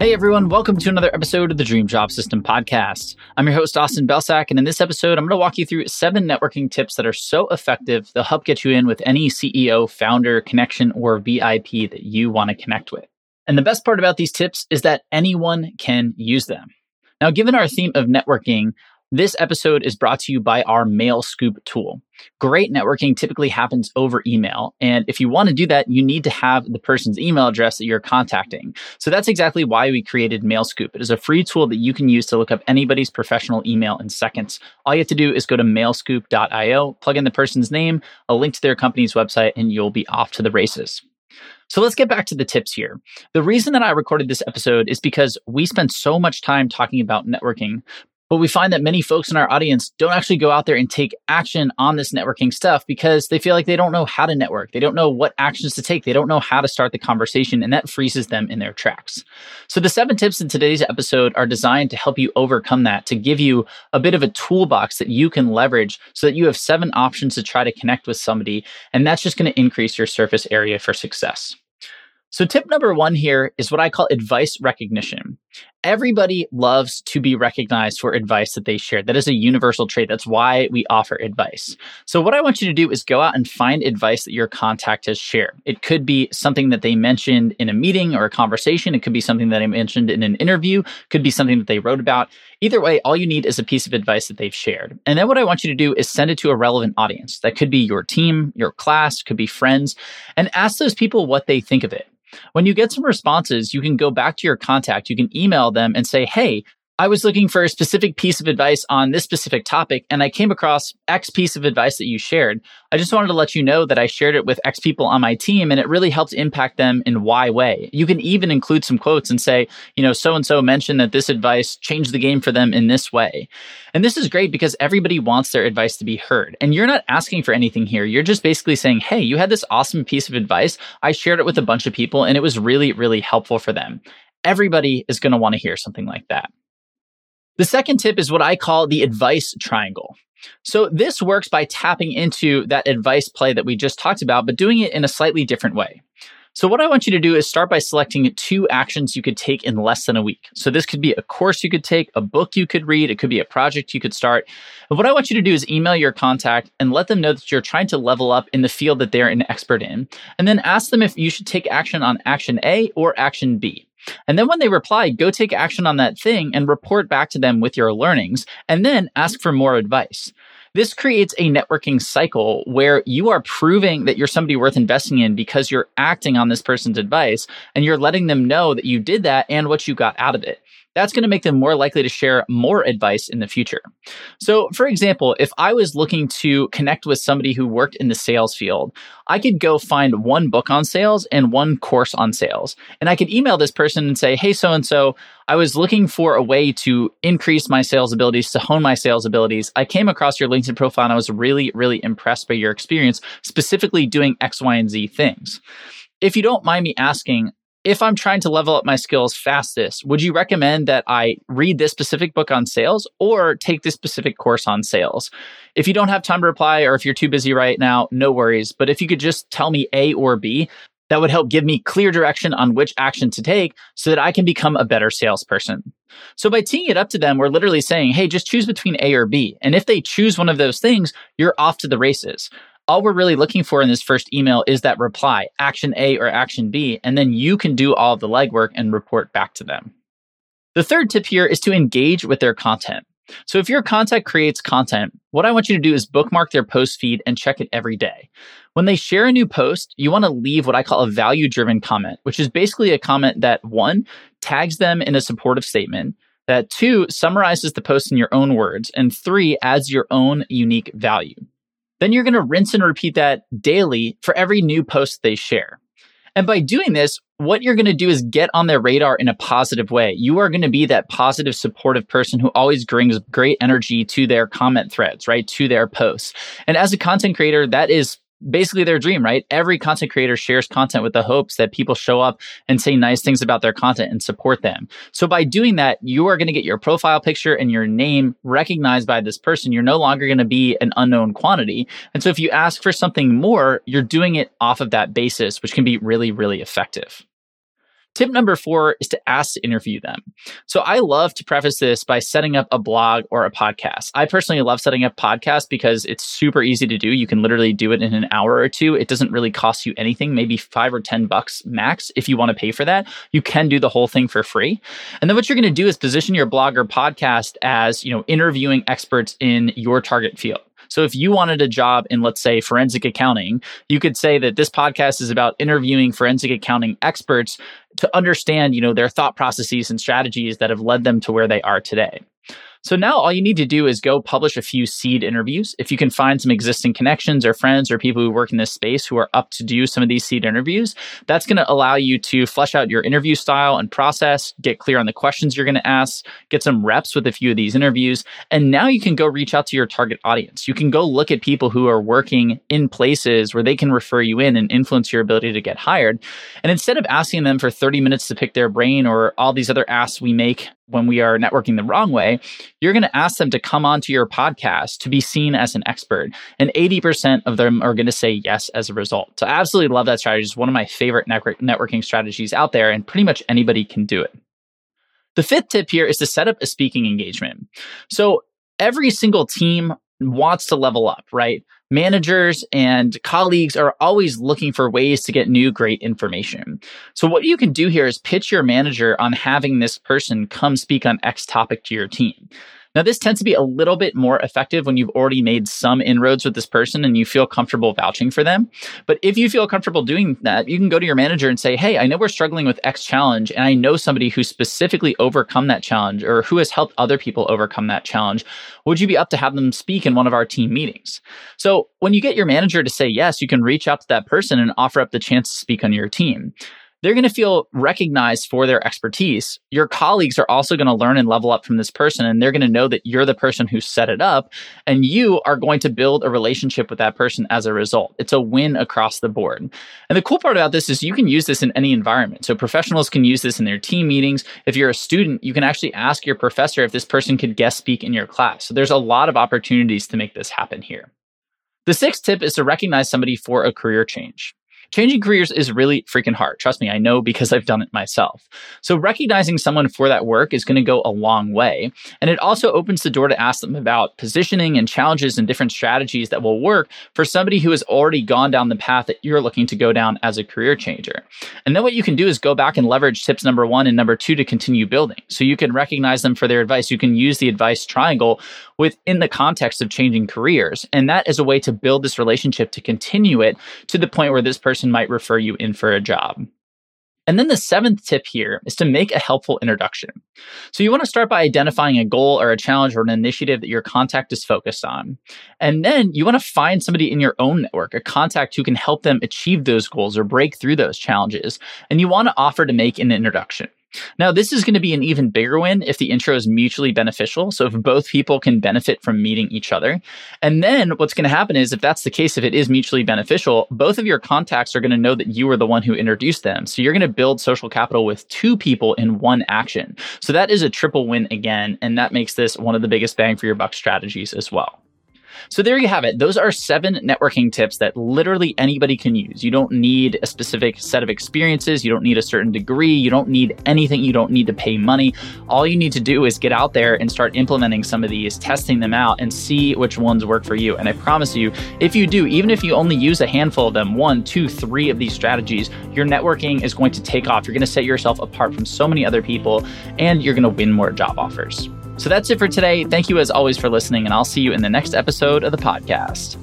Hey everyone, welcome to another episode of the Dream Job System podcast. I'm your host, Austin Belcak, and in this episode, I'm going to walk you through seven networking tips that are so effective, they'll help get you in with any CEO, founder, connection, or VIP that you want to connect with. And the best part about these tips is that anyone can use them. Now, given our theme of networking, this episode is brought to you by our Mail Scoop tool. Great networking typically happens over email. And if you want to do that, you need to have the person's email address that you're contacting. So that's exactly why we created Mail Scoop. It is a free tool that you can use to look up anybody's professional email in seconds. All you have to do is go to mailscoop.io, plug in the person's name, a link to their company's website, and you'll be off to the races. So let's get back to the tips here. The reason that I recorded this episode is because we spend so much time talking about networking, but we find that many folks in our audience don't actually go out there and take action on this networking stuff because they feel like they don't know how to network. They don't know what actions to take. They don't know how to start the conversation, and that freezes them in their tracks. So, the seven tips in today's episode are designed to help you overcome that, to give you a bit of a toolbox that you can leverage so that you have seven options to try to connect with somebody. And that's just going to increase your surface area for success. So, tip number one here is what I call advice recognition. Everybody loves to be recognized for advice that they share. That is a universal trait. That's why we offer advice. So, what I want you to do is go out and find advice that your contact has shared. It could be something that they mentioned in a meeting or a conversation. It could be something that I mentioned in an interview. It could be something that they wrote about. Either way, all you need is a piece of advice that they've shared. And then what I want you to do is send it to a relevant audience. That could be your team, your class, could be friends, and ask those people what they think of it. When you get some responses, you can go back to your contact, you can email them and say, Hey, I was looking for a specific piece of advice on this specific topic, and I came across X piece of advice that you shared. I just wanted to let you know that I shared it with X people on my team, and it really helped impact them in Y way. You can even include some quotes and say, you know, so and so mentioned that this advice changed the game for them in this way. And this is great because everybody wants their advice to be heard. And you're not asking for anything here. You're just basically saying, hey, you had this awesome piece of advice. I shared it with a bunch of people, and it was really, really helpful for them. Everybody is going to want to hear something like that. The second tip is what I call the advice triangle. So this works by tapping into that advice play that we just talked about, but doing it in a slightly different way. So what I want you to do is start by selecting two actions you could take in less than a week. So this could be a course you could take, a book you could read, it could be a project you could start. And what I want you to do is email your contact and let them know that you're trying to level up in the field that they're an expert in, and then ask them if you should take action on action A or action B. And then when they reply, go take action on that thing and report back to them with your learnings, and then ask for more advice. This creates a networking cycle where you are proving that you're somebody worth investing in because you're acting on this person's advice and you're letting them know that you did that and what you got out of it that's going to make them more likely to share more advice in the future. So, for example, if I was looking to connect with somebody who worked in the sales field, I could go find one book on sales and one course on sales. And I could email this person and say, Hey, so and so, I was looking for a way to increase my sales abilities, to hone my sales abilities. I came across your LinkedIn profile and I was really, really impressed by your experience, specifically doing X, Y, and Z things. If you don't mind me asking, if I'm trying to level up my skills fastest, would you recommend that I read this specific book on sales or take this specific course on sales? If you don't have time to reply or if you're too busy right now, no worries. But if you could just tell me A or B, that would help give me clear direction on which action to take so that I can become a better salesperson. So by teeing it up to them, we're literally saying, Hey, just choose between A or B. And if they choose one of those things, you're off to the races all we're really looking for in this first email is that reply, action A or action B, and then you can do all the legwork and report back to them. The third tip here is to engage with their content. So if your contact creates content, what I want you to do is bookmark their post feed and check it every day. When they share a new post, you want to leave what I call a value driven comment, which is basically a comment that one, tags them in a supportive statement, that two, summarizes the post in your own words, and three, adds your own unique value. Then you're going to rinse and repeat that daily for every new post they share. And by doing this, what you're going to do is get on their radar in a positive way. You are going to be that positive, supportive person who always brings great energy to their comment threads, right? To their posts. And as a content creator, that is basically their dream, right? Every content creator shares content with the hopes that people show up and say nice things about their content and support them. So by doing that, you are going to get your profile picture and your name recognized by this person. You're no longer going to be an unknown quantity. And so if you ask for something more, you're doing it off of that basis, which can be really, really effective. Tip number four is to ask to interview them. So I love to preface this by setting up a blog or a podcast. I personally love setting up podcasts because it's super easy to do. You can literally do it in an hour or two. It doesn't really cost you anything, maybe five or 10 bucks max. If you want to pay for that, you can do the whole thing for free. And then what you're going to do is position your blog or podcast as, you know, interviewing experts in your target field. So if you wanted a job in, let's say, forensic accounting, you could say that this podcast is about interviewing forensic accounting experts to understand, you know, their thought processes and strategies that have led them to where they are today. So now all you need to do is go publish a few seed interviews. If you can find some existing connections or friends or people who work in this space who are up to do some of these seed interviews, that's going to allow you to flesh out your interview style and process, get clear on the questions you're going to ask, get some reps with a few of these interviews. And now you can go reach out to your target audience. You can go look at people who are working in places where they can refer you in and influence your ability to get hired. And instead of asking them for 30 minutes to pick their brain or all these other asks we make when we are networking the wrong way, you're going to ask them to come onto your podcast to be seen as an expert. And 80% of them are going to say yes as a result. So I absolutely love that strategy. It's one of my favorite network- networking strategies out there, and pretty much anybody can do it. The fifth tip here is to set up a speaking engagement. So every single team wants to level up, right? Managers and colleagues are always looking for ways to get new great information. So what you can do here is pitch your manager on having this person come speak on X topic to your team. Now, this tends to be a little bit more effective when you've already made some inroads with this person and you feel comfortable vouching for them. But if you feel comfortable doing that, you can go to your manager and say, Hey, I know we're struggling with X challenge, and I know somebody who specifically overcome that challenge or who has helped other people overcome that challenge. Would you be up to have them speak in one of our team meetings? So when you get your manager to say yes, you can reach out to that person and offer up the chance to speak on your team they're going to feel recognized for their expertise. Your colleagues are also going to learn and level up from this person, and they're going to know that you're the person who set it up, and you are going to build a relationship with that person as a result. It's a win across the board. And the cool part about this is you can use this in any environment. So professionals can use this in their team meetings. If you're a student, you can actually ask your professor if this person could guest speak in your class. So there's a lot of opportunities to make this happen here. The sixth tip is to recognize somebody for a career change. Changing careers is really freaking hard. Trust me, I know because I've done it myself. So recognizing someone for that work is going to go a long way. And it also opens the door to ask them about positioning and challenges and different strategies that will work for somebody who has already gone down the path that you're looking to go down as a career changer. And then what you can do is go back and leverage tips number one and number two to continue building. So you can recognize them for their advice. You can use the advice triangle within the context of changing careers. And that is a way to build this relationship to continue it to the point where this person might refer you in for a job. And then the seventh tip here is to make a helpful introduction. So you want to start by identifying a goal or a challenge or an initiative that your contact is focused on. And then you want to find somebody in your own network, a contact who can help them achieve those goals or break through those challenges. And you want to offer to make an introduction. Now, this is going to be an even bigger win if the intro is mutually beneficial. So, if both people can benefit from meeting each other. And then what's going to happen is, if that's the case, if it is mutually beneficial, both of your contacts are going to know that you were the one who introduced them. So, you're going to build social capital with two people in one action. So, that is a triple win again. And that makes this one of the biggest bang for your buck strategies as well. So there you have it. Those are seven networking tips that literally anybody can use. You don't need a specific set of experiences. You don't need a certain degree. You don't need anything. You don't need to pay money. All you need to do is get out there and start implementing some of these, testing them out, and see which ones work for you. And I promise you, if you do, even if you only use a handful of them, one, two, three of these strategies, your networking is going to take off. You're going to set yourself apart from so many other people, and you're going to win more job offers. So that's it for today. Thank you as always for listening, and I'll see you in the next episode of the podcast.